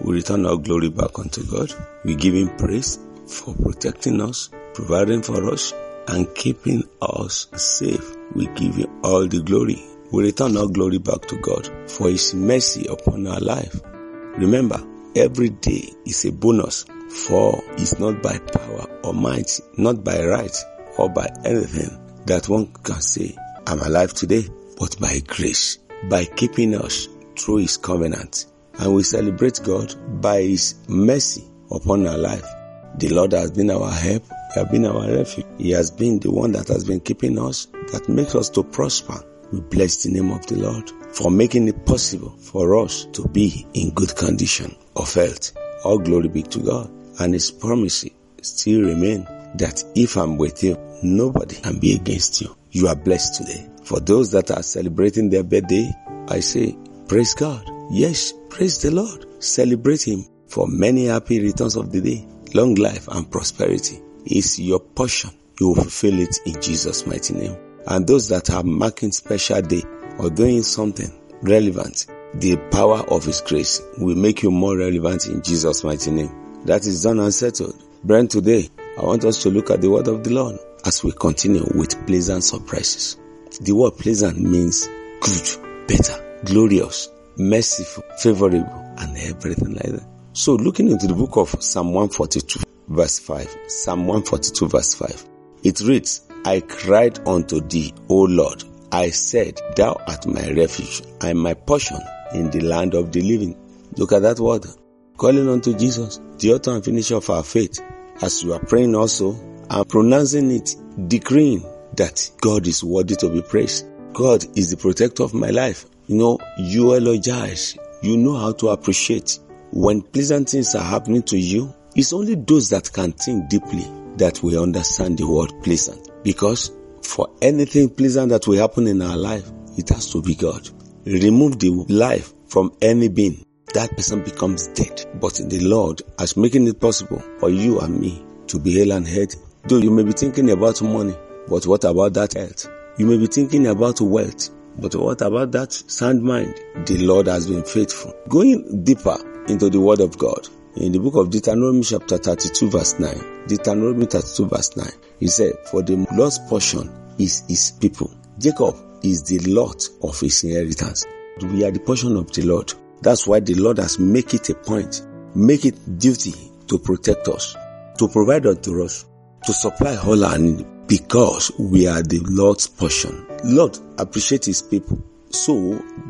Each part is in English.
We return our glory back unto God. We give Him praise for protecting us, providing for us, and keeping us safe. We give Him all the glory. We return our glory back to God for His mercy upon our life. Remember, every day is a bonus, for it's not by power or might, not by right or by anything that one can say, I'm alive today, but by grace, by keeping us through His covenant. And we celebrate God by His mercy upon our life. The Lord has been our help. He has been our refuge. He has been the one that has been keeping us, that makes us to prosper. We bless the name of the Lord for making it possible for us to be in good condition of health. All glory be to God. And His promise still remain that if I'm with you, nobody can be against you. You are blessed today. For those that are celebrating their birthday, I say, praise God. Yes, praise the Lord. Celebrate Him for many happy returns of the day. Long life and prosperity is your portion. You will fulfill it in Jesus' mighty name. And those that are marking special day or doing something relevant, the power of His grace will make you more relevant in Jesus' mighty name. That is done and settled. Brent, today, I want us to look at the word of the Lord as we continue with pleasant surprises. The word pleasant means good, better, glorious, merciful, favorable, and everything like that. So looking into the book of Psalm 142 verse 5, Psalm 142 verse 5, it reads, I cried unto thee, O Lord. I said, Thou art my refuge and my portion in the land of the living. Look at that word. Calling unto Jesus, the author and finisher of our faith. As you are praying also and pronouncing it, decreeing that God is worthy to be praised. God is the protector of my life. You know, you eulogize. You know how to appreciate. When pleasant things are happening to you, it's only those that can think deeply that will understand the word pleasant. Because for anything pleasant that will happen in our life, it has to be God. Remove the life from any being, that person becomes dead. But the Lord has making it possible for you and me to be hale and healthy. Though you may be thinking about money, but what about that health? You may be thinking about wealth, but what about that sound mind? The Lord has been faithful. Going deeper into the word of God, in the book of Deuteronomy chapter 32 verse 9, Deuteronomy 32 verse 9, he said, For the Lord's portion is his people. Jacob is the lot of his inheritance. We are the portion of the Lord. That's why the Lord has make it a point, make it duty to protect us, to provide unto us, to supply all our need, because we are the Lord's portion. Lord appreciate his people. So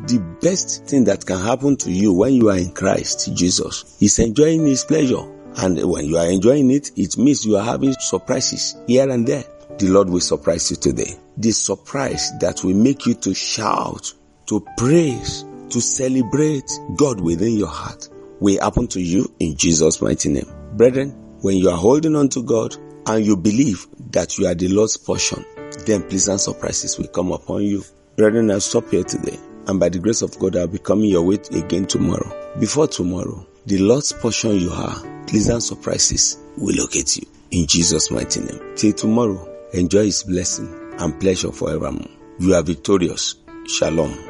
the best thing that can happen to you when you are in Christ Jesus is enjoying his pleasure. And when you are enjoying it, it means you are having surprises here and there. The Lord will surprise you today. The surprise that will make you to shout, to praise, to celebrate God within your heart will happen to you in Jesus' mighty name. Brethren, when you are holding on to God and you believe that you are the Lord's portion, then pleasant surprises will come upon you. Brethren, I'll stop here today. And by the grace of God, I'll be coming your way again tomorrow. Before tomorrow, the Lord's portion you are, pleasant surprises will locate you. In Jesus' mighty name. Till tomorrow, enjoy His blessing and pleasure forevermore. You are victorious. Shalom.